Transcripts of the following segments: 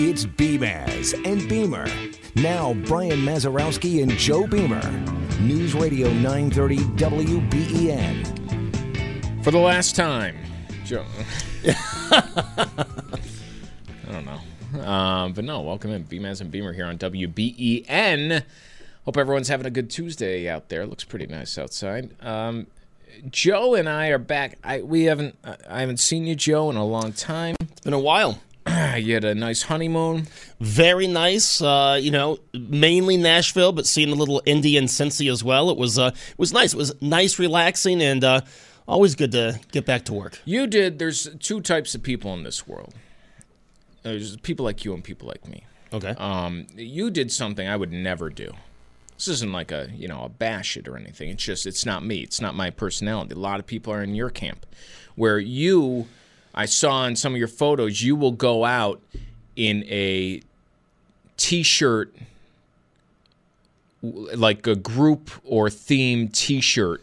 It's Beamaz and Beamer. Now, Brian Mazarowski and Joe Beamer. News Radio 930 WBEN. For the last time, Joe. I don't know. Um, but no, welcome in. Beamaz and Beamer here on WBEN. Hope everyone's having a good Tuesday out there. Looks pretty nice outside. Um, Joe and I are back. I we haven't I haven't seen you, Joe, in a long time. It's been a while. You had a nice honeymoon. Very nice. Uh, you know, mainly Nashville, but seeing a little Indy and Cincy as well. It was uh, it was nice. It was nice, relaxing, and uh, always good to get back to work. You did. There's two types of people in this world. There's people like you and people like me. Okay. Um, you did something I would never do. This isn't like a you know a bash it or anything. It's just it's not me. It's not my personality. A lot of people are in your camp, where you, I saw in some of your photos, you will go out in a t-shirt, like a group or theme t-shirt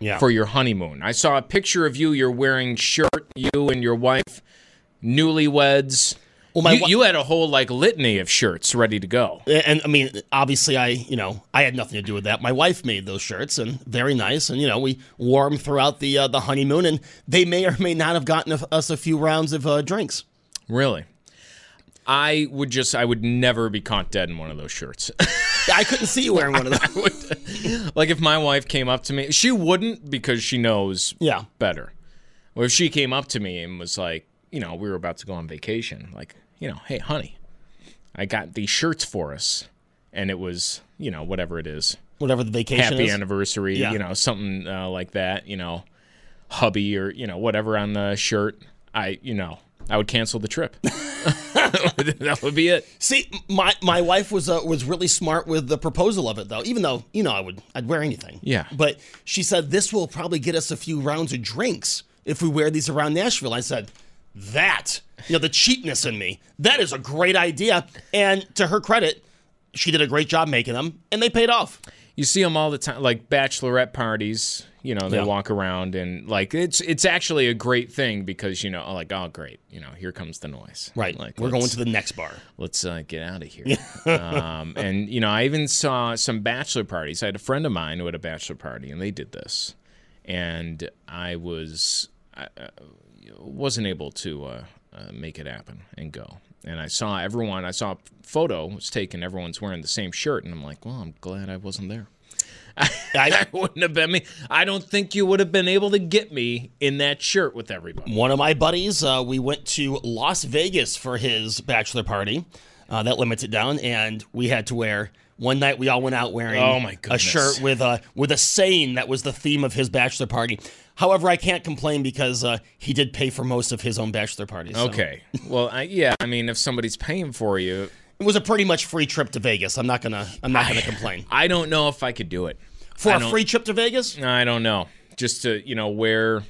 yeah. for your honeymoon. I saw a picture of you. You're wearing shirt. You and your wife, newlyweds. Well, my you, wi- you had a whole like litany of shirts ready to go. and I mean, obviously, I you know I had nothing to do with that. My wife made those shirts, and very nice. And you know, we wore them throughout the uh, the honeymoon, and they may or may not have gotten a- us a few rounds of uh, drinks. Really. I would just, I would never be caught dead in one of those shirts. I couldn't see you wearing one of those. Would, like if my wife came up to me, she wouldn't because she knows Yeah. better. Or if she came up to me and was like, you know, we were about to go on vacation, like, you know, hey, honey, I got these shirts for us. And it was, you know, whatever it is, Whatever the vacation happy is. anniversary, Yeah. you know, something uh, like that, you know, hubby or, you know, whatever on the shirt. I, you know, I would cancel the trip. that would be it. See, my my wife was uh, was really smart with the proposal of it, though. Even though you know I would I'd wear anything. Yeah. But she said this will probably get us a few rounds of drinks if we wear these around Nashville. I said that you know the cheapness in me that is a great idea, and to her credit, she did a great job making them, and they paid off. You see them all the time, like bachelorette parties. You know, they Yeah. walk around and like it's it's actually a great thing because you know, like oh great, you know, here comes the noise. Right. Like We're going to the next bar. let's uh, get out of here. um, and you know, I even saw some bachelor parties. I had a friend of mine who had a bachelor party, and they did this, and I was I, uh, wasn't able to uh, uh, make it happen and go. And I saw everyone. I saw a photo was taken. Everyone's wearing the same shirt, and I'm like, well, I'm glad I wasn't there. I wouldn't have been me. I don't think you would have been able to get me in that shirt with everybody. One of my buddies, uh, we went to Las Vegas for his bachelor party. Uh, that limits it down, and we had to wear. One night, we all went out wearing Oh, my a shirt with a with a saying that was the theme of his bachelor party. However, I can't complain because uh, he did pay for most of his own bachelor parties. so Okay. Well, I, yeah. I mean, if somebody's paying for you, it was a pretty much free trip to Vegas. I'm not gonna I'm not gonna complain I don't know if I could do it. for I a free trip to Vegas. I don't know. Just to you know wear. I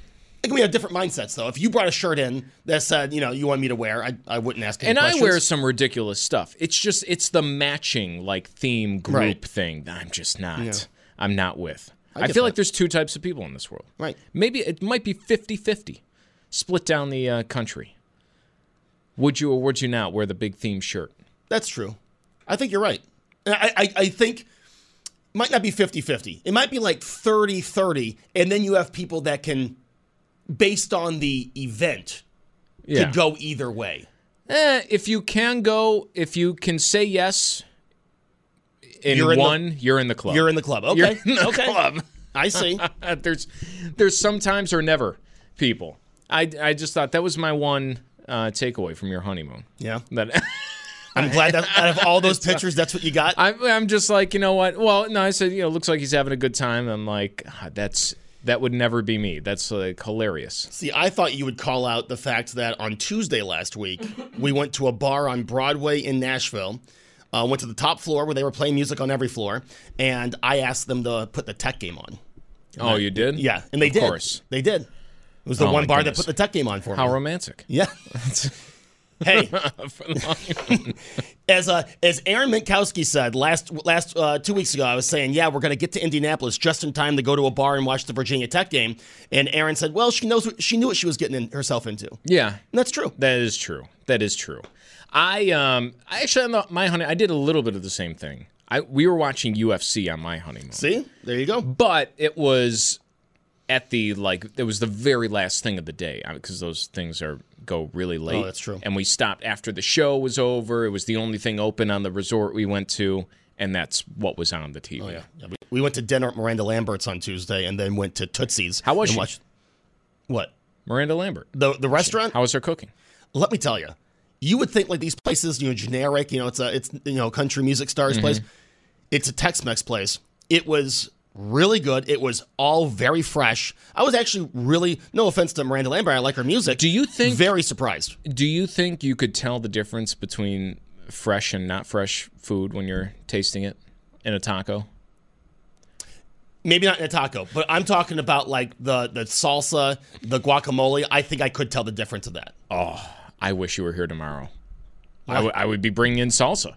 think we have different mindsets though. If you brought a shirt in that said you know you want me to wear, I, I wouldn't ask any And I wear some ridiculous stuff. It's just it's the matching like theme group Right. thing. that I'm just not. Yeah. I'm not with. I, get feel that. like there's two types of people in this world. Right. Maybe it might be 50-50, split down the uh, country. Would you or would you not wear the big theme shirt? That's true. I think you're right. I, I, I think it might not be 50 50. It might be like 30 30. And then you have people that can based on the event, Yeah. could go either way. Eh, if you can go, if you can say yes in You're in the- one, you're in the club. You're in the club. Okay. The okay. club. I see. there's there's sometimes or never people. I, I just thought that was my one uh, takeaway from your honeymoon. Yeah. That I'm glad that out of all those pictures, that's what you got. I'm I'm just like you know what? Well, no, I said you know looks like he's having a good time. I'm like "Ah, that's that would never be me. That's like hilarious. See, I thought you would call out the fact that on Tuesday last week, we went to a bar on Broadway in Nashville. Uh, went to the top floor where they were playing music on every floor, and I asked them to put the tech game on. Oh, you did? Yeah, and they of did. course. They did. It was the Oh, one bar goodness. that put the tech game on for How me. How romantic. Yeah. hey, as uh, as Aaron Minkowski said last last uh, two weeks ago, I was saying, yeah, we're going to get to Indianapolis just in time to go to a bar and watch the Virginia Tech game. And Aaron said, well, she knows what, she knew what she was getting in, herself into. And Yeah, that's true. That is true. That is true. I um I actually on the, my honey I did a little bit of the same thing. I we were watching UFC on my honeymoon. See, there you go. But it was at the like it was the very last thing of the day because those things are go really late. Oh, that's true. And we stopped after the show was over. It was the only thing open on the resort we went to, and that's what was on the TV. Oh yeah. yeah we, we went to dinner at Miranda Lambert's on Tuesday, and then went to Tootsie's. How was and she? watched- what Miranda Lambert. the the restaurant? How was her cooking? let me tell you, you would think like these places, you know, generic, you know, it's a, it's you know, country music stars place. Mm-hmm. It's a Tex-Mex place. It was really good. It was all very fresh. I was actually really, no offense to Miranda Lambert, I like her music. Do you think- Very surprised. Do you think you could tell the difference between fresh and not fresh food when you're tasting it in a taco? Maybe not in a taco, but I'm talking about like the the salsa, the guacamole. I think I could tell the difference of that. Oh. I wish you were here tomorrow. I would- be bringing in salsa.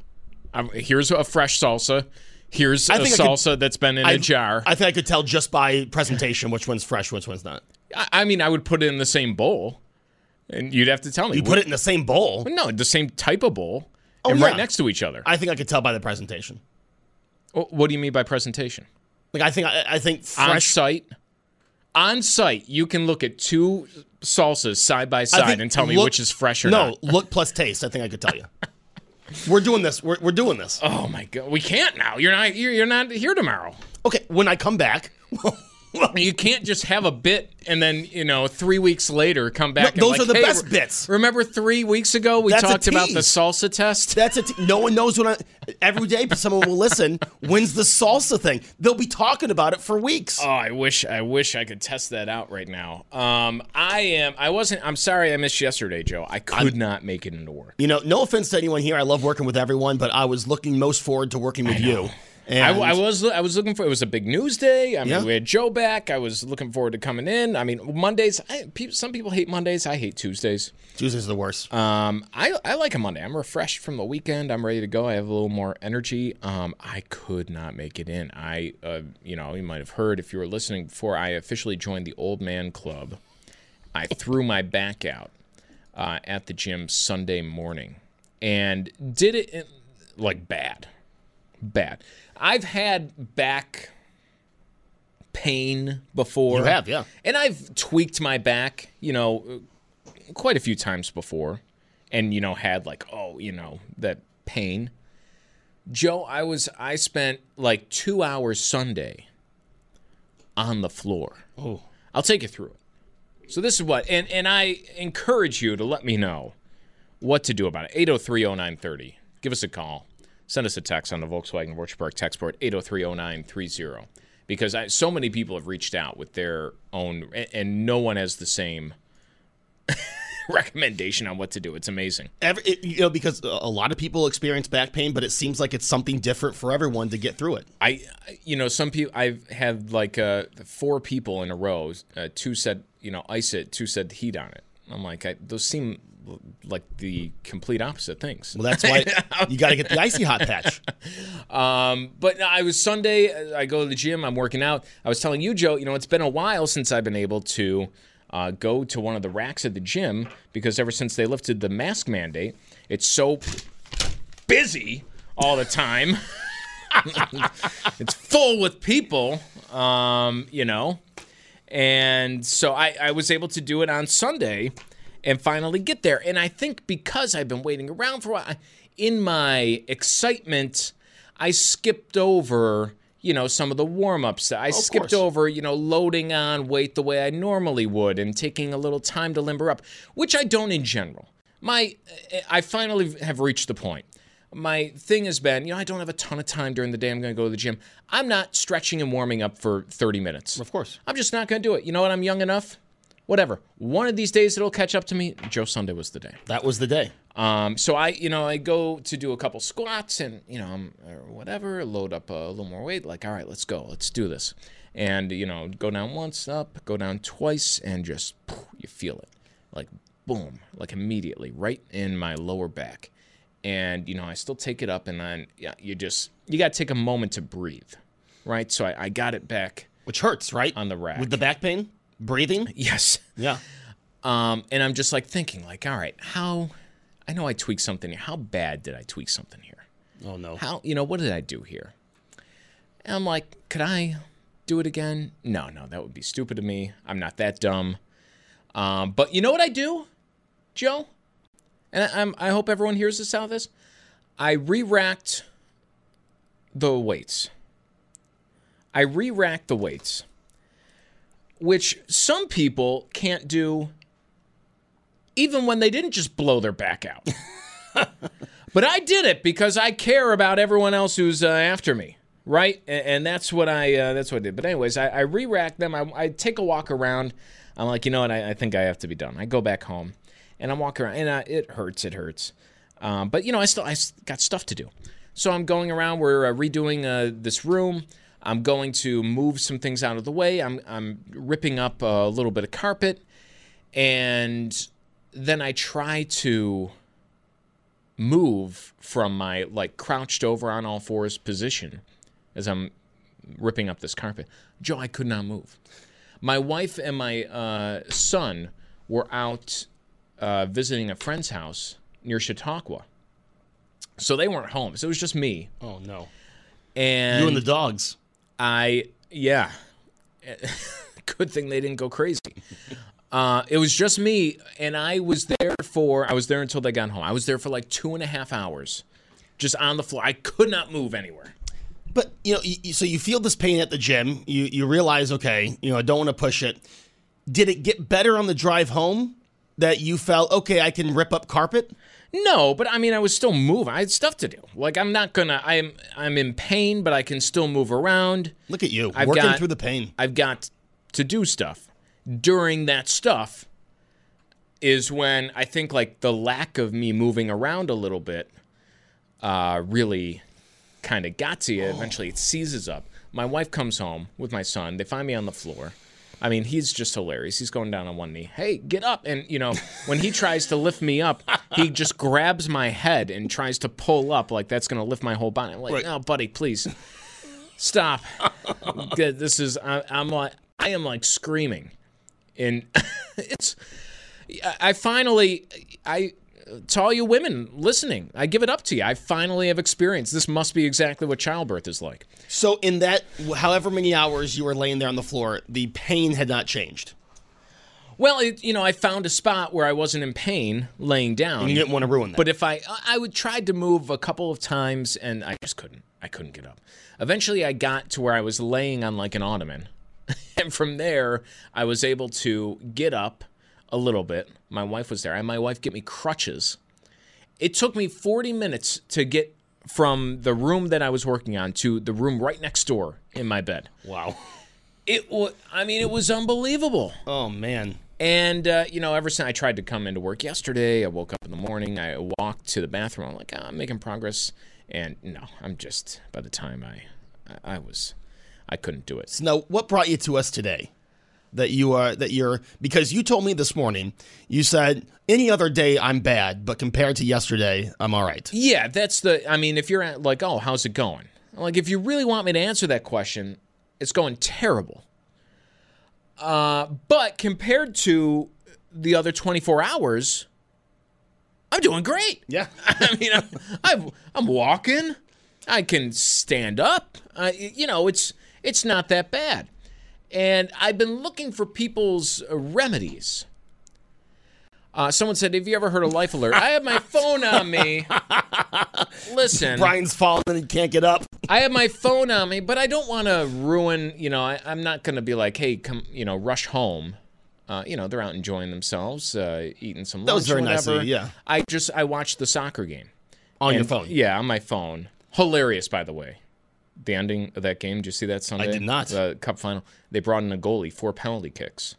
i here's a fresh salsa. Here's I a I could- salsa that's been in a I- jar. I think I could tell just by presentation which one's fresh, which one's not. I, I mean, I would put it in the same bowl, and you'd have to tell me. You put it in the same bowl. no, the same type of bowl, Oh, and yeah. right next to each other. I think I could tell by the presentation. Wh- what do you mean by presentation? Like I think I, I think On fresh. site, on site, you can look at two salsas side by side think and tell me look- which is fresher. no, not. look plus taste. I think I could tell you. we're doing this. We're, we're doing this. Oh my god, we can't now. You're not. You're, you're not here tomorrow. Okay, when I come back, You can't just have a bit and then you know three weeks later come back. and those like, are the "Hey, best re- bits." Remember three weeks ago we That's talked about the salsa test. that's it. No one knows what I. Every day, someone will listen. When's the salsa thing? They'll be talking about it for weeks. Oh, I wish I wish I could test that out right now. Um, I am. I wasn't. I'm sorry I missed yesterday, Joe. I could not make it into work. You know, no offense to anyone here. I love working with everyone, but I was looking most forward to working with you. I, I was I was looking for it was a big news day. I mean, Yeah. we had Joe back. I was looking forward to coming in. I mean, Mondays. I, pe- some people hate Mondays. I hate Tuesdays. Tuesdays are the worst. Um, I, I like a Monday. I'm refreshed from the weekend. I'm ready to go. I have a little more energy. Um, I could not make it in. I, uh, you know, you might have heard if you were listening before. I officially joined the Old Man Club. I threw my back out uh, at the gym Sunday morning and did it in, like bad, bad. I've had back pain before. You have, yeah. And I've tweaked my back, you know, quite a few times before and you know had like oh you know that pain. Joe i was i spent like two hours sunday on the floor. Oh, i'll take you through it. So this is what and and i encourage you to let me know what to do about it. 8030930 give us a call send us a text on the volkswagen Orchard Park text board 8030930 because I, so many people have reached out with their own and, and no one has the same recommendation on what to do. It's amazing. every, it, you know, because a lot of people experience back pain, but it seems like it's something different for everyone to get through it. I, I- you know, some people I've had like uh, four people in a row. Uh, two said, you know, ice it. Two said heat on it. I'm like, I, those seem like the complete opposite things. Well, that's why you got to get the icy hot patch. Um, but I was Sunday. I go to the gym. I'm working out. I was telling you, Joe. You know, it's been a while since I've been able to uh, go to one of the racks at the gym because ever since they lifted the mask mandate, it's so busy all the time. it's full with people. Um, you know. And so I, I was able to do it on Sunday and finally get there. And I think because I've been waiting around for a while, in my excitement, I skipped over, you know, some of the warm ups. I skipped course. over, you know, loading on weight the way I normally would and taking a little time to limber up, which I don't in general. My, I finally have reached the point. My thing has been, you know, I don't have a ton of time during the day. I'm going to go to the gym. I'm not stretching and warming up for 30 minutes. Of course. I'm just not going to do it. You know what? I'm young enough. Whatever. One of these days it'll catch up to me. Joe Sunday was the day. That was the day. Um, so I, you know, I go to do a couple squats and you know, I'm- or whatever, load up a little more weight. Like, all right, let's go, let's do this, and you know, go down once, up, go down twice, and just poof, you feel it, like boom, like immediately, right in my lower back, and you know, I still take it up, and then yeah, you just you got to take a moment to breathe, right? So I, I got it back. Which hurts, right? On the rack. With the back pain? Breathing? Yes. Yeah. Um, and I'm just like thinking, like, all right, how? I know I tweaked something here. How bad did I tweak something here? Oh, no. How? You know, what did I do here? And I'm like, could I do it again? No, no, that would be stupid of me. I'm not that dumb. Um, but you know what I do, Joe? And I, I'm, I hope everyone hears this out of this. I re-racked the weights. I re-racked the weights, which some people can't do even when they didn't just blow their back out. but I did it because I care about everyone else who's uh, after me, right? And, and that's what I uh, that's what I did. But anyways, I, I re-racked them. I, I take a walk around. I'm like, you know what? I, I think I have to be done. I go back home, and I'm walking around, and uh, it hurts. It hurts. Um, but you know, I still I got stuff to do. So I'm going around. We're uh, redoing uh, this room. I'm going to move some things out of the way. I'm I'm ripping up a little bit of carpet, and then I try to move from my like crouched over on all fours position as I'm ripping up this carpet. Joe, I could not move. My wife and my uh, son were out uh, visiting a friend's house near Chautauqua. So they weren't home. So it was just me. Oh, no. And You and the dogs. I yeah. Good thing they didn't go crazy. Uh, it was just me, and I was there for I was there until they got home. I was there for like two and a half hours, just on the floor. I could not move anywhere. But you know, you, so you feel this pain at the gym. You you realize, okay, you know, I don't want to push it. Did it get better on the drive home? That you felt okay, I can rip up carpet. No, but I mean, I was still moving. I had stuff to do. Like I'm not gonna. I'm I'm in pain, but I can still move around. Look at you I've working got- through the pain. I've got to do stuff. During that stuff is when I think like the lack of me moving around a little bit uh, really kind of got to you. Eventually, it seizes up. My wife comes home with my son. They find me on the floor. I mean, he's just hilarious. He's going down on one knee. Hey, get up. And, you know, when he tries to lift me up, he just grabs my head and tries to pull up like that's going to lift my whole body. I'm like, Right. no, buddy, please stop. This is, I, I'm like, I am like screaming. And it's, I finally, I, to all you women listening, I give it up to you. I finally have experienced. This must be exactly what childbirth is like. So in that, however many hours you were laying there on the floor, the pain had not changed. Well, it, you know, I found a spot where I wasn't in pain laying down. And you didn't want to ruin that. But if I, I would tried to move a couple of times and I just couldn't. I couldn't get up. Eventually, I got to where I was laying on like an ottoman, and from there, I was able to get up a little bit. My wife was there, and my wife get me crutches. It took me 40 minutes to get from the room that I was working on to the room right next door in my bed. wow. It was, I mean, it was unbelievable. Oh man. And uh, you know, ever since I tried to come into work yesterday, I woke up in the morning, I walked to the bathroom. I'm like, "Ah, I'm making progress, and no, I'm just. By the time I, I, I was, I couldn't do it. So now, what brought you to us today? That you are that you're because you told me this morning. You said any other day I'm bad, but compared to yesterday, I'm all right. Yeah, that's the. I mean, if you're at, like, oh, how's it going? Like, if you really want me to answer that question, it's going terrible. Uh, but compared to the other 24 hours, I'm doing great. Yeah. I mean, I'm, I've, I'm walking. I can stand up. Uh, you know, it's it's not that bad. And I've been looking for people's uh, remedies. Uh, someone said, "Have you ever heard of Life Alert?" I have my phone on me. Listen, Brian's falling and he can't get up. I have my phone on me, but I don't want to ruin. You know, I, I'm not going to be like, "Hey, come," you know, rush home. Uh, you know, they're out enjoying themselves, uh, eating some lunch. That was very nice of you, yeah. I just I watched the soccer game On your phone. Yeah, on my phone. Hilarious, by the way. The ending of that game. Did you see that Sunday? I did not. The cup final. They brought in a goalie for penalty kicks.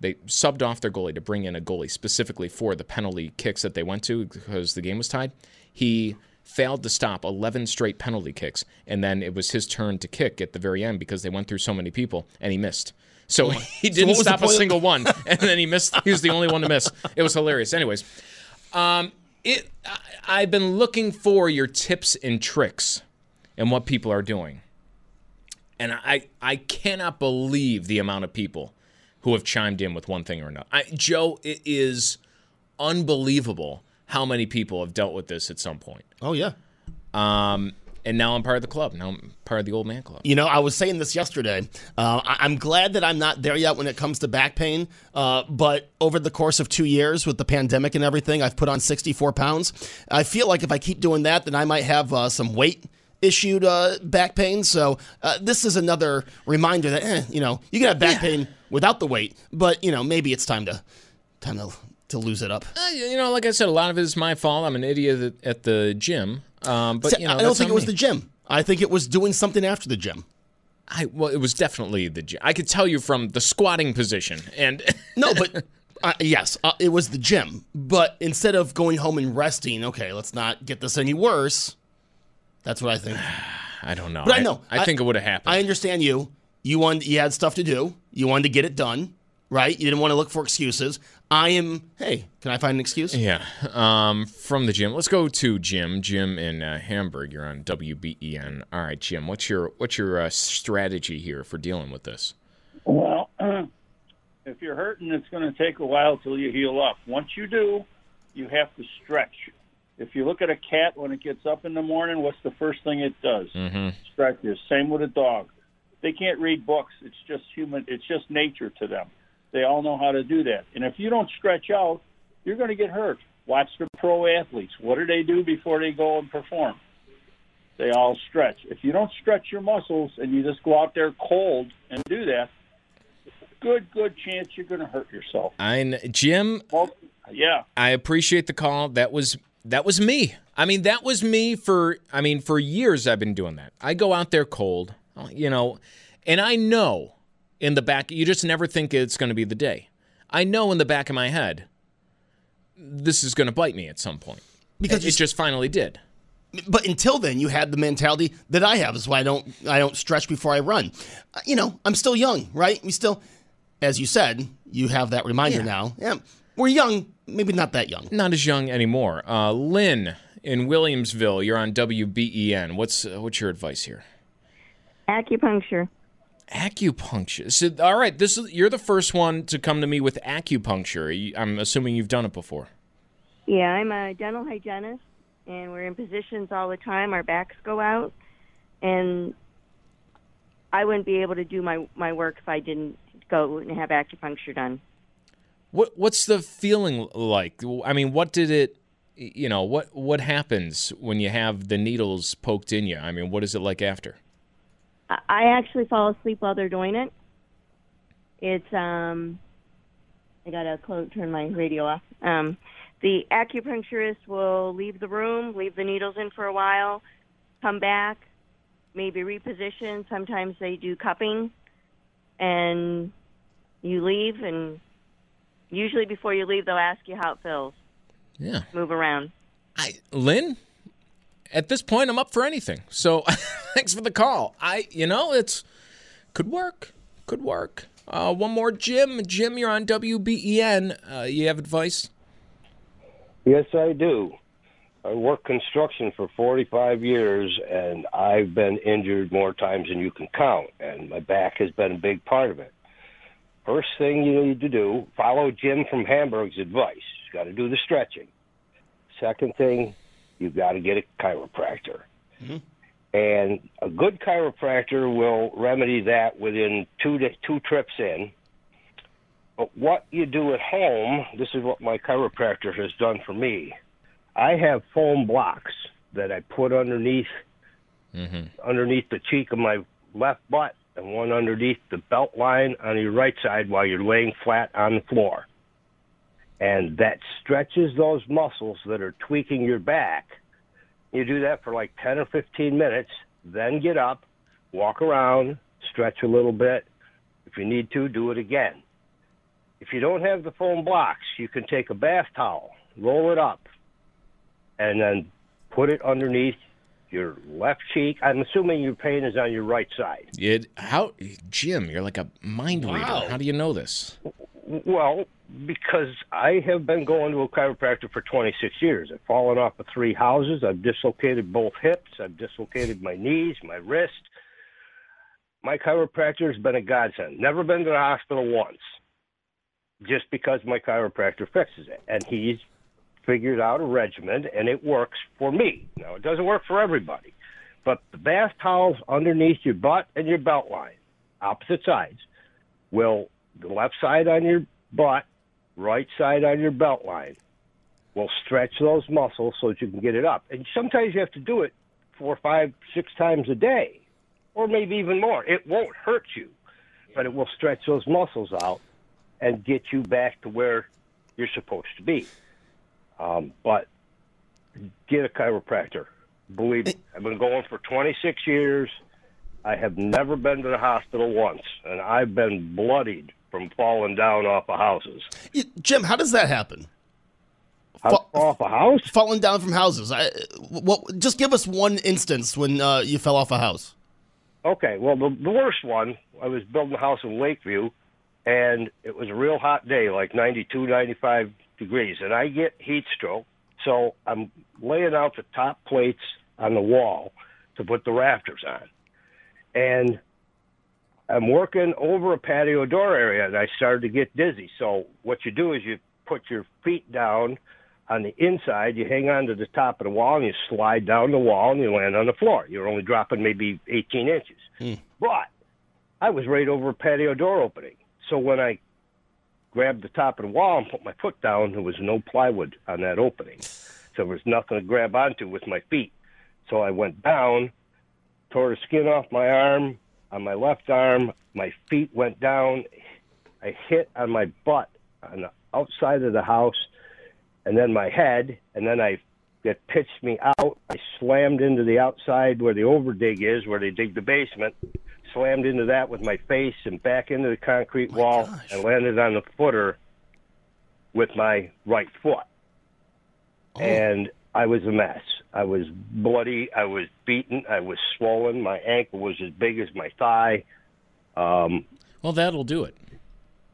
They subbed off their goalie to bring in a goalie specifically for the penalty kicks that they went to because the game was tied. He failed to stop 11 straight penalty kicks, and then it was his turn to kick at the very end because they went through so many people, and he missed. So he didn't the stop a of- single one, and then he missed. He was the only one to miss. It was hilarious. Anyways, um, it. I, I've been looking for your tips and tricks, and what people are doing, and I I cannot believe the amount of people who have chimed in with one thing or another. I, Joe, it is unbelievable how many people have dealt with this at some point. Oh yeah. Um, and now I'm part of the club. Now I'm part of the old man club. You know, I was saying this yesterday. Uh, I- I'm glad that I'm not there yet when it comes to back pain. Uh, but over the course of two years with the pandemic and everything, I've put on 64 pounds. I feel like if I keep doing that, then I might have uh, some weight issued uh, back pain. So uh, this is another reminder that eh, you know you can have back pain without the weight, but you know maybe it's time to time to to lose it up. Uh, you know, like I said, a lot of it is my fault. I'm an idiot at, the gym. Um, but you know, I don't think it on was me. the gym. I think it was doing something after the gym. I well, it was definitely the gym. I could tell you from the squatting position, and No, but uh, yes, uh, it was the gym. But instead of going home and resting, okay, let's not get this any worse. That's what I think. I don't know. But I know. I, think it would have happened. I understand you. You wanted, you had stuff to do. You wanted to get it done, right? You didn't want to look for excuses. I am. Hey, can I find an excuse? yeah. Um, from the gym. Let's go to Jim. Jim in uh, Hamburg. You're on WBEN. All right, Jim. What's your what's your uh, strategy here for dealing with this? Well, if you're hurting, it's going to take a while till you heal up. Once you do, you have to stretch. If you look at a cat when it gets up in the morning, what's the first thing it does? Mm-hmm. Stretches. Same with a dog. They can't read books. It's just human. It's just nature to them. They all know how to do that. And if you don't stretch out, you're going to get hurt. Watch the pro athletes. What do they do before they go and perform? They all stretch. If you don't stretch your muscles and you just go out there cold and do that, good, good chance you're going to hurt yourself. I Jim. Well, yeah. I appreciate the call. That was that was me. I mean, that was me for I mean, for years I've been doing that. I go out there cold, you know, and I know in the back you just never think it's going to be the day. I know in the back of my head this is going to bite me at some point. Because it just finally did. But until then, you had the mentality that I have. Is why I don't I don't stretch before I run. You know, I'm still young, right? We still, as you said, you have that reminder Yeah. now. Yeah, we're young, maybe not that young. Not as young anymore. Uh, Lynn in Williamsville, you're on WBEN. What's uh, what's your advice here? Acupuncture. Acupuncture. So, all right, this is you're the first one to come to me with acupuncture. I'm assuming you've done it before. Yeah, I'm a dental hygienist, and we're in positions all the time. Our backs go out, and I wouldn't be able to do my my work if I didn't go and have acupuncture done. What what's the feeling like? I mean, what did it? You know, what what happens when you have the needles poked in you? I mean, what is it like after? I, actually fall asleep while they're doing it. It's um, I gotta close, turn my radio off. Um, the acupuncturist will leave the room, leave the needles in for a while, come back, maybe reposition. Sometimes they do cupping, and you leave, and usually before you leave, they'll ask you how it feels. Yeah, Move around. I Lynn. At this point, I'm up for anything. So, thanks for the call. I, you know, it's could work, could work. Uh, one more, Jim. Jim, you're on WBEN. Uh, you have advice? Yes, I do. I worked construction for 45 years, and I've been injured more times than you can count, and my back has been a big part of it. First thing you need to do, follow Jim from Hamburg's advice. You got to do the stretching. Second thing, you've got to get a chiropractor. Mm-hmm. And a good chiropractor will remedy that within two to, two trips in. But what you do at home, this is what my chiropractor has done for me. I have foam blocks that I put underneath mm-hmm. underneath the cheek of my left butt and one underneath the belt line on your right side while you're laying flat on the floor. And that stretches those muscles that are tweaking your back. You do that for like 10 or 15 minutes, then get up, walk around, stretch a little bit. If you need to, do it again. If you don't have the foam blocks, you can take a bath towel, roll it up, and then put it underneath your left cheek. I'm assuming your pain is on your right side. It how Jim, you're like a mind Wow. reader. How do you know this? Well, because I have been going to a chiropractor for 26 years. I've fallen off of three houses. I've dislocated both hips. I've dislocated my knees, my wrist. My chiropractor has been a godsend. Never been to the hospital once, just because my chiropractor fixes it. And he's figured out a regimen, and it works for me. Now, it doesn't work for everybody, but the bath towels underneath your butt and your belt line, opposite sides, will the left side on your butt, right side on your belt line, will stretch those muscles so that you can get it up. And sometimes you have to do it four, five, six times a day, or maybe even more. It won't hurt you, but it will stretch those muscles out and get you back to where you're supposed to be. Um, but get a chiropractor. Believe me, I've been going for 26 years. I have never been to the hospital once, and I've been bloodied from falling down off of houses. Jim, how does that happen? Off a house? Falling down from houses. I, what, just give us one instance when uh, you fell off a house. Okay, well, the, the worst one, I was building a house in Lakeview, and it was a real hot day, like 92, 95 degrees, and I get heat stroke. So I'm laying out the top plates on the wall to put the rafters on. And I'm working over a patio door area, and I started to get dizzy. So what you do is you put your feet down on the inside, you hang on to the top of the wall, and you slide down the wall, and you land on the floor. You're only dropping maybe 18 inches. Hmm. But I was right over a patio door opening. So when I grabbed the top of the wall and put my foot down, there was no plywood on that opening. So there was nothing to grab onto with my feet. So I went down, tore the skin off my arm, on my left arm. My feet went down. I hit on my butt on the outside of the house, and then my head, and then I it pitched me out. I slammed into the outside where the overdig is, where they dig the basement. Slammed into that with my face and back into the concrete wall and landed on the footer with my right foot. And I was a mess. I was bloody. I was beaten. I was swollen. My ankle was as big as my thigh. Um, Well, that'll do it.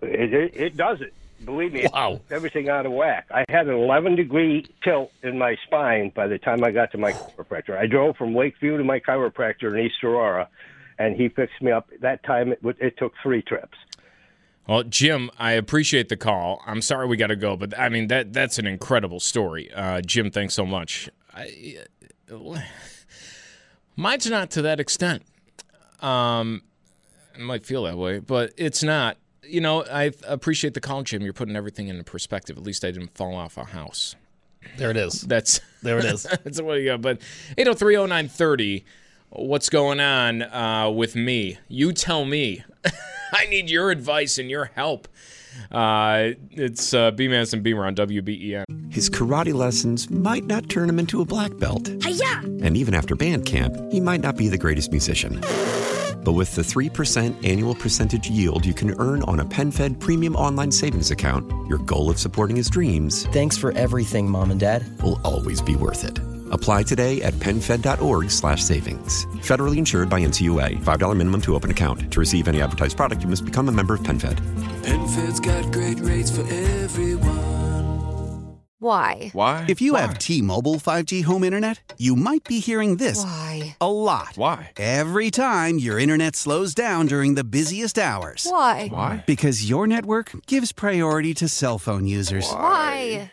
it, it, it does it. Believe me, wow. everything out of whack. I had an 11 degree tilt in my spine by the time I got to my chiropractor. I drove from Lakeview to my chiropractor in East Aurora, and he fixed me up. That time it, it took three trips. Well, Jim, I appreciate the call. I'm sorry we got to go, but I mean that that's an incredible story. Uh, Jim, thanks so much. I, uh, mine's not to that extent. Um, it might feel that way, but it's not. You know, I appreciate the call, Jim. You're putting everything into perspective. At least I didn't fall off a house. There it is. That's There it is. that's what you got. But 8030930, what's going on uh, with me? You tell me. I need your advice and your help. Uh, it's uh, Beamaz and Beamer on WBEN. His karate lessons might not turn him into a black belt. And even after band camp, he might not be the greatest musician. But with the 3% annual percentage yield you can earn on a PenFed premium online savings account, your goal of supporting his dreams Thanks for everything, Mom and Dad. will always be worth it. Apply today at penfed.org slash savings. Federally insured by NCUA. $5 minimum to open account. To receive any advertised product, you must become a member of PenFed. PenFed's got great rates for everyone. Why? Why? If you have T-Mobile 5G home internet, you might be hearing this Why? a lot. Why? Every time your internet slows down during the busiest hours. Why? Why? Because your network gives priority to cell phone users. Why?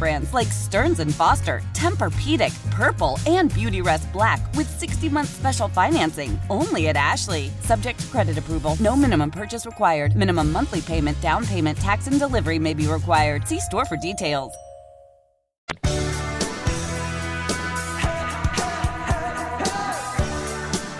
brands like Stearns and Foster, Tempur-Pedic, Purple, and Beautyrest Black with 60-month special financing. Only at Ashley. Subject to credit approval. No minimum purchase required. Minimum monthly payment, down payment, tax, and delivery may be required. See store for details.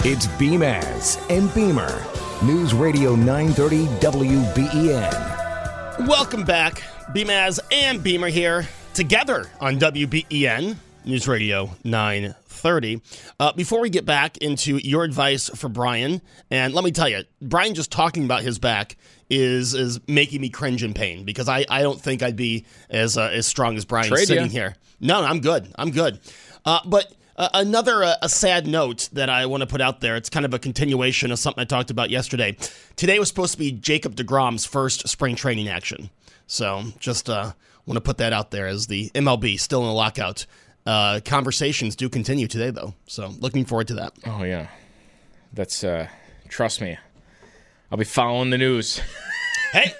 It's Beamaz and Beamer. News Radio 930 WBEN. Welcome back. Beamaz and Beamer here together on WBEN News Radio 930. Uh, before we get back into your advice for Brian, and let me tell you, Brian just talking about his back is is making me cringe in pain because I, I don't think I'd be as uh, as strong as Brian Trade sitting ya. here. No, I'm good. I'm good. Uh, but uh, another uh, a sad note that I want to put out there. It's kind of a continuation of something I talked about yesterday. Today was supposed to be Jacob deGrom's first spring training action, so just uh, want to put that out there as the MLB still in the lockout. Uh, conversations do continue today, though, so looking forward to that. Oh yeah, that's uh, trust me. I'll be following the news. Hey,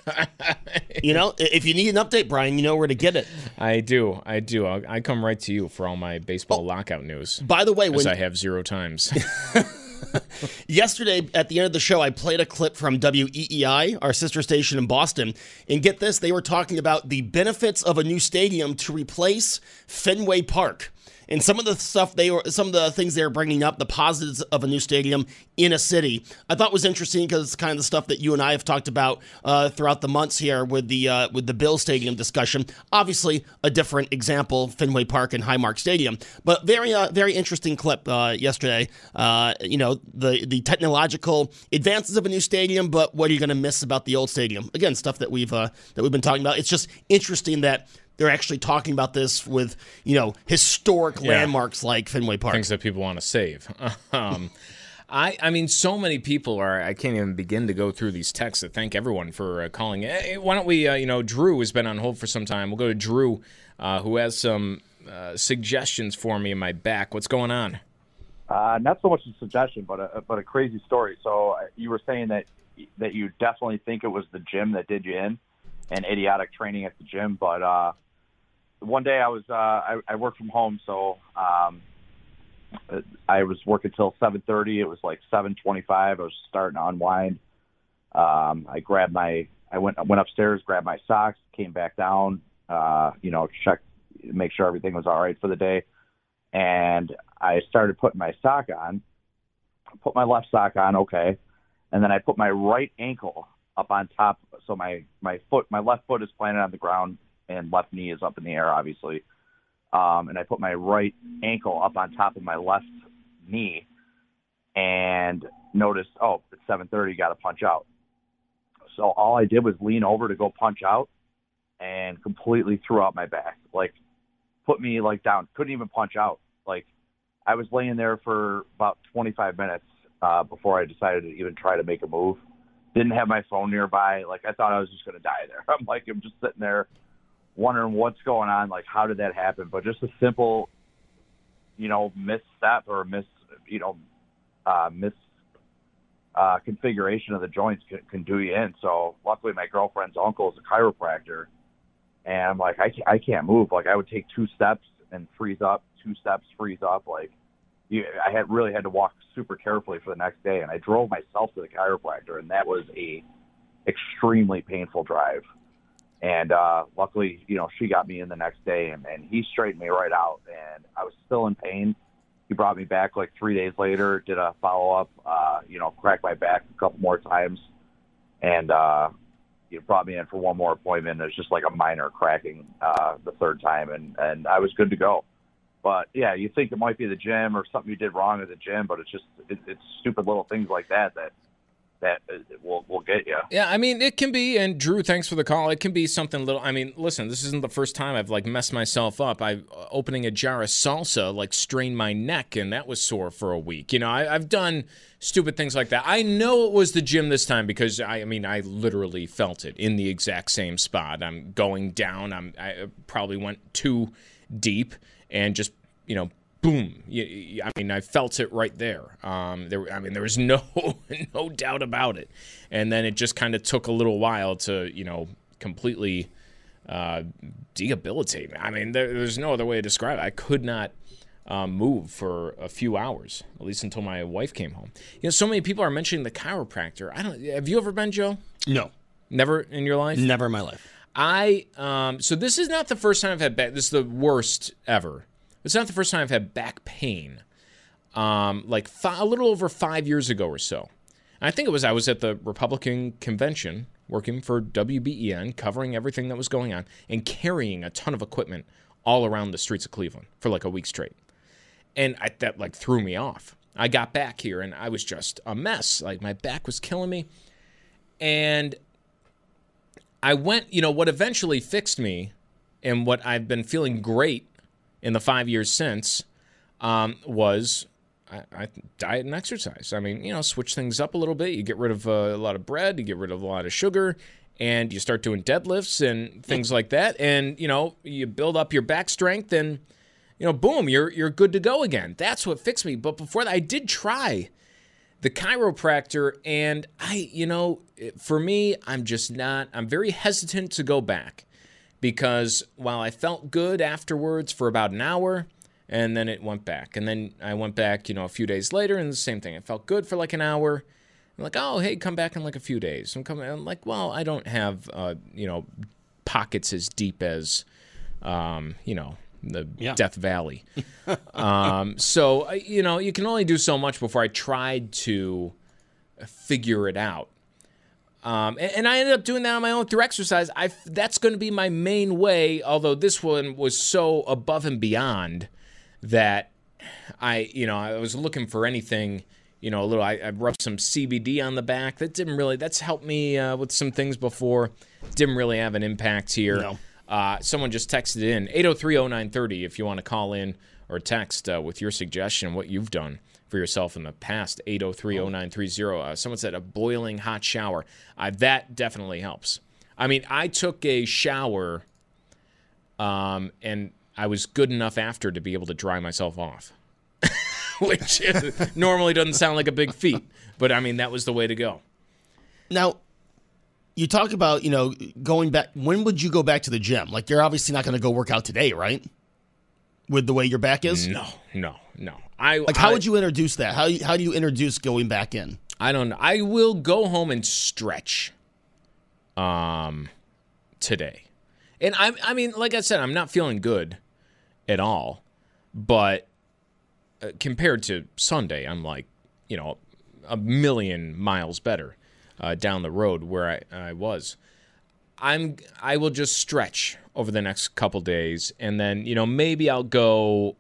you know, if you need an update, Brian, you know where to get it. I do, I do. I'll, I come right to you for all my baseball lockout news. By the way, as when I have zero times. Yesterday, at the end of the show, I played a clip from WEEI, our sister station in Boston. And get this, they were talking about the benefits of a new stadium to replace Fenway Park. And some of the stuff they were, some of the things they were bringing up, the positives of a new stadium in a city, I thought was interesting because it's kind of the stuff that you and I have talked about uh, throughout the months here with the uh, with the Bills Stadium discussion. Obviously, a different example, Fenway Park and Highmark Stadium, but very uh, very interesting clip uh, yesterday. Uh, you know the the technological advances of a new stadium, but what are you going to miss about the old stadium? Again, stuff that we've uh, that we've been talking about. It's just interesting that they're actually talking about this with you know historic Yeah. landmarks like Fenway Park. Things that people want to save. um, I, I mean, so many people are. I can't even begin to go through these texts. To thank everyone for uh, calling. Hey, why don't we? Uh, you know, Drew has been on hold for some time. We'll go to Drew, uh, who has some uh, suggestions for me in my back. What's going on? Uh, not so much a suggestion, but a but a crazy story. So uh, you were saying that that you definitely think it was the gym that did you in, and idiotic training at the gym. But uh, one day I was uh, I, I worked from home, so um, I was working till seven thirty. It was like seven twenty five. I was starting to unwind. Um, I grabbed my I went I went upstairs, grabbed my socks, came back down. Uh, you know, checked make sure everything was all right for the day and I started putting my sock on. Put my left sock on, okay, and then I put my right ankle up on top. So my my foot, my left foot is planted on the ground, and left knee is up in the air, obviously. Um, and I put my right ankle up on top of my left knee, and noticed, oh, it's 7:30, got to punch out. So all I did was lean over to go punch out, and completely threw out my back, like put me like down. Couldn't even punch out. Like I was laying there for about 25 minutes uh, before I decided to even try to make a move. Didn't have my phone nearby. Like I thought I was just going to die there. I'm like I'm just sitting there wondering what's going on. Like how did that happen? But just a simple, you know, misstep or miss, you know, uh, miss uh, configuration of the joints can, can do you in. So luckily, my girlfriend's uncle is a chiropractor, and I'm like, I can't, I can't move. Like I would take two steps and freeze up, two steps, freeze up. Like you, I had really had to walk super carefully for the next day, and I drove myself to the chiropractor, and that was a extremely painful drive. And uh, luckily, you know, she got me in the next day, and, and he straightened me right out. And I was still in pain. He brought me back like three days later, did a follow up, uh, you know, cracked my back a couple more times, and uh, you brought me in for one more appointment. It was just like a minor cracking uh, the third time, and and I was good to go. But yeah, you think it might be the gym or something you did wrong at the gym, but it's just it, it's stupid little things like that that that uh, will will get you. Yeah, I mean, it can be, and Drew, thanks for the call. It can be something little. I mean, listen, this isn't the first time I've like messed myself up. I opening a jar of salsa like strained my neck, and that was sore for a week. You know, I, I've done stupid things like that. I know it was the gym this time because I, I mean, I literally felt it in the exact same spot. I'm going down. I'm I probably went too deep and just you know boom. I mean, I felt it right there. Um, there, I mean, there was no no doubt about it. And then it just kind of took a little while to, you know, completely uh, debilitate me. I mean, there, there's no other way to describe it. I could not um, move for a few hours, at least until my wife came home. You know, so many people are mentioning the chiropractor. I don't. Have you ever been, Joe? No, never in your life. Never in my life. I um, so this is not the first time I've had back. This is the worst ever. It's not the first time I've had back pain. Um, like a little over five years ago or so. And I think it was I was at the Republican convention working for WBEN, covering everything that was going on, and carrying a ton of equipment all around the streets of Cleveland for like a week straight. And I, that like threw me off. I got back here and I was just a mess. Like my back was killing me. And I went, you know, what eventually fixed me and what I've been feeling great in the five years since um, was I, I, diet and exercise. I mean, you know, switch things up a little bit. You get rid of uh, a lot of bread, you get rid of a lot of sugar, and you start doing deadlifts and things like that. And you know, you build up your back strength, and you know, boom, you're you're good to go again. That's what fixed me. But before that, I did try the chiropractor, and I, you know, for me, I'm just not. I'm very hesitant to go back because while I felt good afterwards for about an hour, and then it went back. And then I went back, you know, a few days later, and the same thing. I felt good for like an hour. I'm like, oh, hey, come back in like a few days. I'm coming. I'm like, well, I don't have, uh, you know, pockets as deep as, um, you know, the yeah. Death Valley. um, so you know, you can only do so much before I tried to figure it out. Um, and, and, I ended up doing that on my own through exercise. I that's going to be my main way. Although this one was so above and beyond that I, you know, I was looking for anything. You know, a little. I, I rubbed some CBD on the back. That didn't really. That's helped me uh, with some things before. Didn't really have an impact here. No. Uh, someone just texted in 8030930 if you want to call in or text uh, with your suggestion what you've done for yourself in the past 8030930 uh, someone said a boiling hot shower uh, that definitely helps. I mean i took a shower um, and i was good enough after to be able to dry myself off which normally doesn't sound like a big feat but i mean that was the way to go. Now you talk about you know going back when would you go back to the gym? Like you're obviously not going to go work out today right? With the way your back is? No no no I like how I, would you introduce that? How how do you introduce going back in? I don't know. I will go home and stretch um today. And I I mean like I said I'm not feeling good at all, but uh, compared to Sunday I'm like, you know, a million miles better uh, down the road where I, I was. I'm I will just stretch over the next couple days and then, you know, maybe I'll go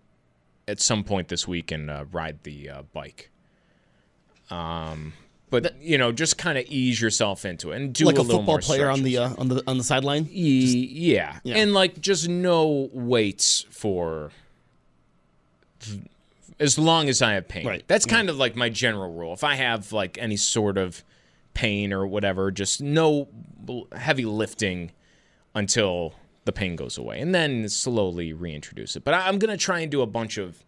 at some point this week and uh, ride the uh, bike. Um, but you know, just kind of ease yourself into it and do like a, a football player on the uh, on the on the sideline. E- yeah. yeah, and like just no weights for as long as I have pain. Right. That's yeah. kind of like my general rule. If I have like any sort of pain or whatever, just no heavy lifting until the pain goes away, and then slowly reintroduce it. But I, am gonna try and do a bunch of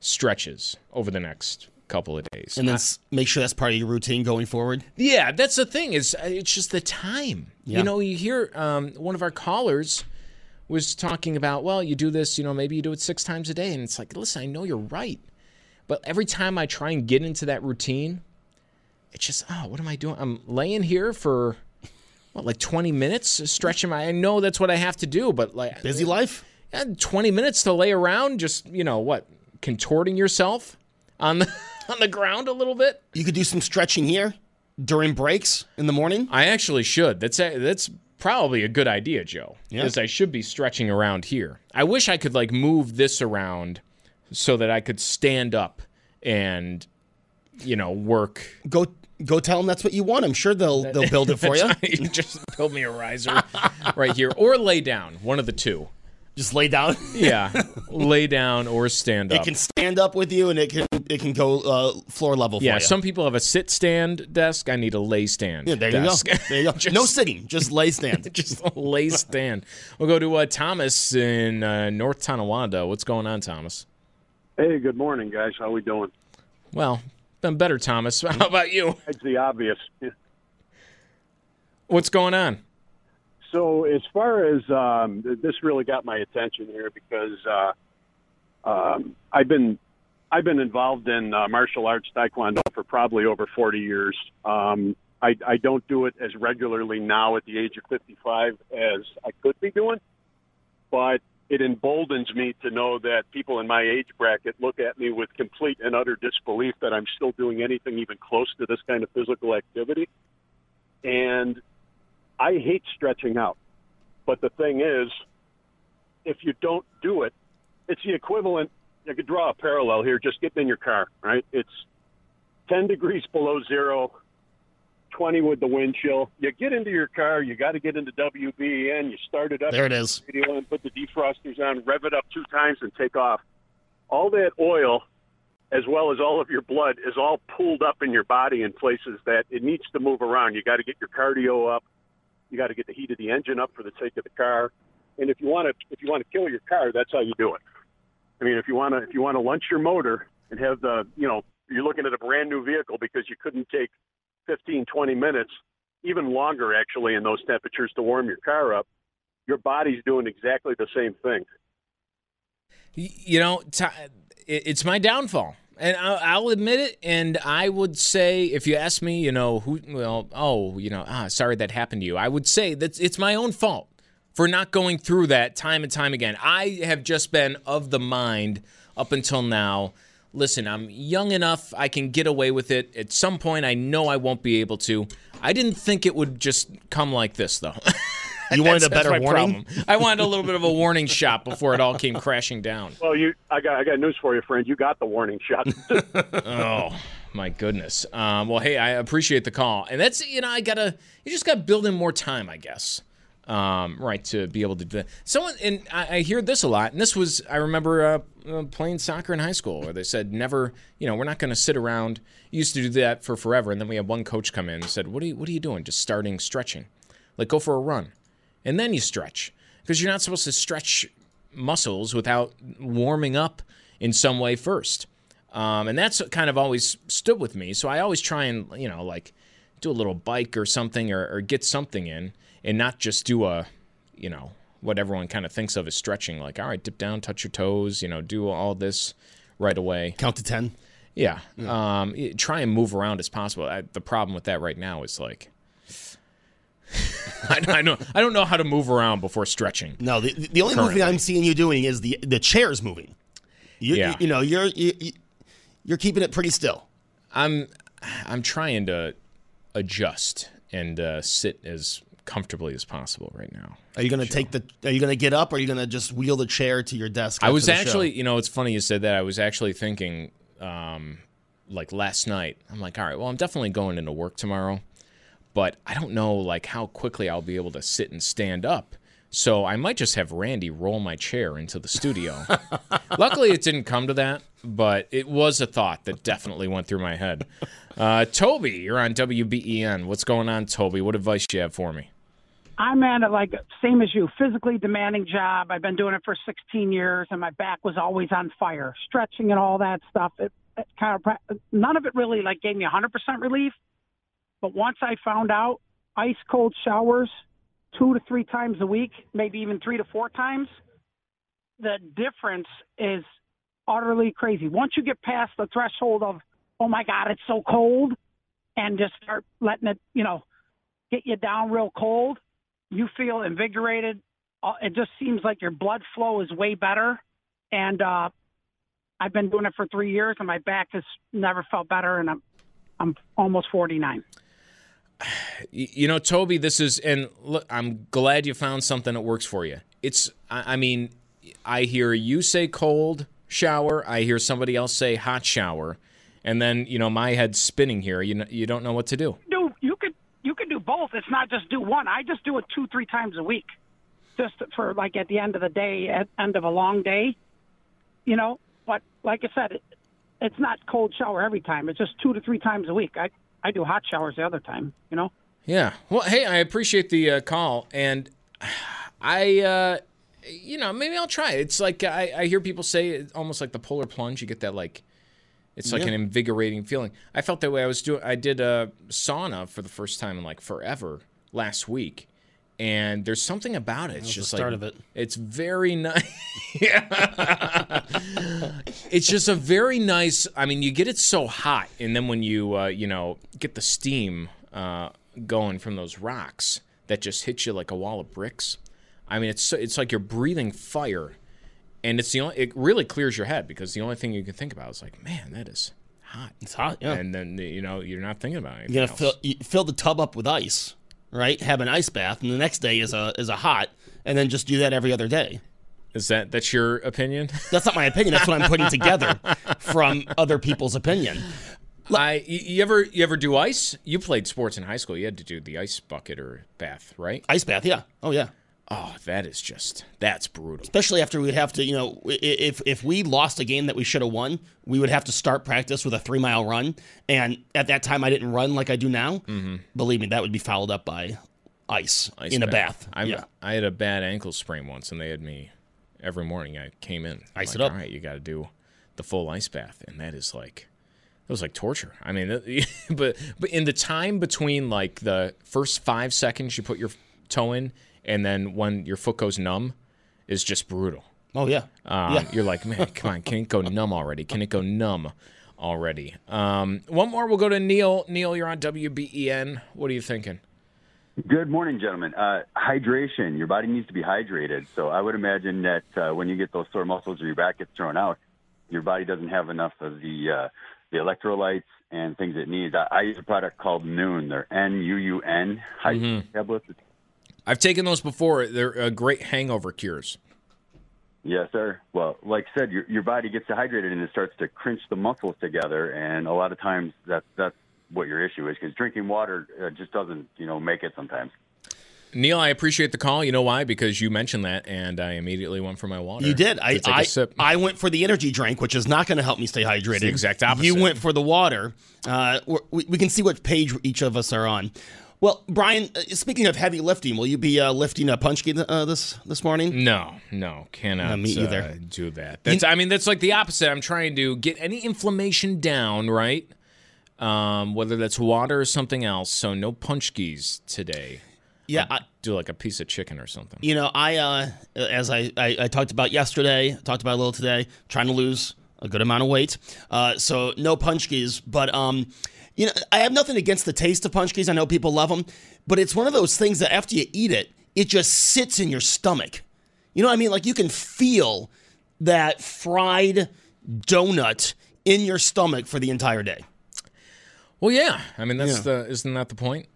stretches over the next couple of days, and then I, make sure that's part of your routine going forward. Yeah, that's the thing. Is uh, it's just the time. Yeah. You know, you hear um, one of our callers was talking about, well, you do this, you know, maybe you do it six times a day, and it's like, listen, I know you're right, but every time I try and get into that routine, it's just, oh, what am I doing? I'm laying here for what, like 20 minutes stretching my. I know that's what I have to do, but like busy life. Yeah, 20 minutes to lay around, just you know what, contorting yourself on the on the ground a little bit. You could do some stretching here. during breaks in the morning? I actually should. That's a, that's probably a good idea, Joe. Yeah. Because I should be stretching around here. I wish I could like move this around so that I could stand up and you know work. Go go tell them that's what you want. I'm sure they'll they'll build it for you. That's right. Just build me a riser right here, or lay down. One of the two. Just lay down. Yeah, lay down or stand up. It can stand up with you, and it can it can go uh, floor level yeah, for you. some people have a sit stand desk. I need a lay stand. yeah, there desk. you go. There you go. no sitting, just lay stand. just lay stand. We'll go to uh, Thomas in uh, North Tonawanda. What's going on, Thomas? Hey, good morning, guys. How are we doing? Well, been better, Thomas. How about you? It's the obvious. What's going on? So, as far as um, this really got my attention here because uh, um, I've been I've been involved in uh, martial arts taekwondo for probably over 40 years. Um, I, I don't do it as regularly now at the age of 55 as I could be doing, but it emboldens me to know that people in my age bracket look at me with complete and utter disbelief that I'm still doing anything even close to this kind of physical activity. And I hate stretching out. But the thing is, if you don't do it, it's the equivalent. You could draw a parallel here. Just getting in your car, right? It's 10 degrees below zero, 20 with the wind chill. You get into your car, you got to get into WBEN, you start it up. There it is. Radio and put the defrosters on, rev it up two times, and take off. All that oil, as well as all of your blood, is all pooled up in your body in places that it needs to move around. You got to get your cardio up. You got to get the heat of the engine up for the sake of the car. And if you want to, if you want to kill your car, that's how you do it. I mean, if you want to, if you want to lunch your motor and have the, you know, you're looking at a brand new vehicle because you couldn't take 15, 20 minutes, even longer actually, in those temperatures to warm your car up. Your body's doing exactly the same thing. You know, it's my downfall. And I'll, admit it. And I would say, if you ask me, you know, who, well, oh, you know, ah, sorry that happened to you. I would say that it's my own fault for not going through that time and time again. I have just been of the mind up until now. Listen, I'm young enough. I can get away with it. At some point, I know I won't be able to. I didn't think it would just come like this, though. You wanted a That's- that's better warning? problem. I wanted a little bit of a warning shot before it all came crashing down. Well, you, I got, I got news for you, friend. You got the warning shot. oh my goodness. Um, well, hey, I appreciate the call, and that's you know I gotta you just gotta build in more time, I guess. Um, right to be able to do that. Someone and I, I hear this a lot, and this was I remember uh, uh, playing soccer in high school where they said never, you know, we're not going to sit around. used to do that for forever, and then we had one coach come in and said, "What are you What are you doing? Just starting stretching, like go for a run, and then you stretch because you're not supposed to stretch muscles without warming up in some way first." Um, and that's kind of always stood with me. So I always try and, you know, like do a little bike or something or, or get something in and not just do a, you know, what everyone kind of thinks of as stretching. Like, all right, dip down, touch your toes, you know, do all this right away. Count to 10. Yeah. Um, try and move around as possible. I, the problem with that right now is like, I, I know I don't know how to move around before stretching. No, the, the only Currently. moving I'm seeing you doing is the the chairs moving. You, Yeah. you, you know, you're you, you- you're keeping it pretty still. I'm I'm trying to adjust and uh, sit as comfortably as possible right now. Are you going to take the? Are you going to get up? or Are you going to just wheel the chair to your desk? I was the show? actually, you know, it's funny you said that. I was actually thinking, um, like last night. I'm like, all right, well, I'm definitely going into work tomorrow, but I don't know like how quickly I'll be able to sit and stand up. So I might just have Randy roll my chair into the studio. Luckily, it didn't come to that, but it was a thought that definitely went through my head. Uh, Toby, you're on WBEN. What's going on, Toby? What advice do you have for me? I'm at it like same as you, physically demanding job. I've been doing it for 16 years, and my back was always on fire. Stretching and all that stuff. It, it kind of none of it really like gave me 100% relief. But once I found out ice cold showers, two to three times a week, maybe even three to four times, the difference is utterly crazy. Once you get past the threshold of oh my god, it's so cold, and just start letting it, you know, get you down real cold you feel invigorated. Uh, It just seems like your blood flow is way better. And uh, I've been doing it for three years, and my back has never felt better. And I'm I'm almost 49. you know, Toby, this is, and look, I'm glad you found something that works for you. It's, I, mean, I hear you say cold shower, I hear somebody else say hot shower, and then you know my head's spinning here. You know, you don't know what to do. do you could you It's not just do one. I just do it two three times a week, just for like at the end of the day, at end of a long day, you know. But like I said, it, it's not cold shower every time. It's just two to three times a week. I I do hot showers the other time, you know. Yeah. Well, hey, I appreciate the uh, call, and I, uh, you know, maybe I'll try. It's like I, I hear people say almost like the polar plunge. You get that like, it's like Yeah. an invigorating feeling. I felt that way. I was doing. I did a sauna for the first time in like forever last week, and there's something about it. It's just start like of it. it's very nice. Yeah, it's just a very nice. I mean, you get it so hot, and then when you uh, you know get the steam uh, going from those rocks that just hit you like a wall of bricks. I mean, it's so, it's like you're breathing fire, and it's the only. It really clears your head because the only thing you can think about is like, man, that is hot. It's hot, yeah. And then you know you're not thinking about anything You gotta else. fill you fill the tub up with ice, right? Have an ice bath, and the next day is a is a hot, and then just do that every other day. Is that that's your opinion? That's not my opinion. That's what I'm putting together from other people's opinion. I you ever you ever do ice? You played sports in high school. You had to do the ice bucket or bath, right? Ice bath, yeah. Oh yeah. Oh, that is just that's brutal. Especially after we'd have to, you know, if if we lost a game that we should have won, we would have to start practice with a three mile run. And at that time, I didn't run like I do now. Mhm. Believe me, that would be followed up by ice, Ice in a bath. I yeah. I had a bad ankle sprain once, and they had me every morning. I came in Ice like, it up. All right, you got to do the full ice bath, and that is like it was like torture. I mean, but but in the time between like the first five seconds you put your toe in, and then when your foot goes numb, is just brutal. Oh yeah. Um, Yeah. You're like, man, come on, can it go numb already? Can it go numb already? Um, one more, we'll go to Neil. Neil, you're on WBEN. What are you thinking? Good morning, gentlemen. Uh, hydration. Your body needs to be hydrated. So I would imagine that uh, when you get those sore muscles or your back gets thrown out, your body doesn't have enough of the uh, the electrolytes and things it needs. I, I use a product called Nuun. They're N U U N hydration tablets. I've taken those before. They're uh, great hangover cures. Yes, sir. Well, like I said, your your body gets dehydrated and it starts to crunch the muscles together, and a lot of times that's that's what your issue is because drinking water uh, just doesn't you know make it sometimes. Neil, I appreciate the call. You know why? Because you mentioned that, and I immediately went for my water. You did. to I take a I, sip. I went for the energy drink, which is not going to help me stay hydrated. the exact opposite. You went for the water. Uh, we're- we, we can see what page each of us are on. Well, Brian, uh, speaking of heavy lifting, will you be uh, lifting a paczki uh, this this morning? No, no, cannot No, me either. uh, do that. That's I mean that's like the opposite. I'm trying to get any inflammation down, right? Um, whether that's water or something else. So no paczkis today. Yeah, I'll do like a piece of chicken or something. You know, I uh, as I, I I talked about yesterday, talked about a little today, trying to lose a good amount of weight. Uh, so no paczkis, but um, you know, I have nothing against the taste of paczkis. I know people love them, but it's one of those things that after you eat it, it just sits in your stomach. You know what I mean? Like you can feel that fried donut in your stomach for the entire day. Well, yeah. I mean that's Yeah. the isn't that the point?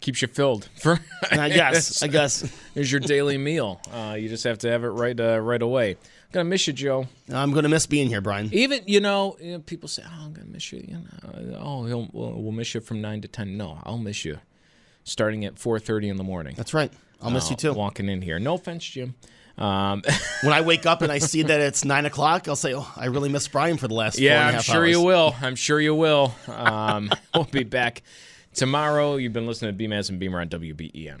Keeps you filled for. I guess, I guess. is your daily meal. Uh, you just have to have it right uh, right away. Gonna miss you, Joe. I'm gonna miss being here, Brian. Even you know, you know, people say, "Oh, I'm gonna miss you." You know, oh, we'll, we'll miss you from nine to ten. No, I'll miss you starting at four thirty in the morning. That's right. I'll miss you too. Walking in here. No offense, Jim. Um, when I wake up and I see that it's nine o'clock, I'll say, "Oh, I really miss Brian for the last." four yeah, I'm sure hours. you will. I'm sure you will. Um, we'll be back tomorrow. You've been listening to Beamaz and Beamer on WBEN.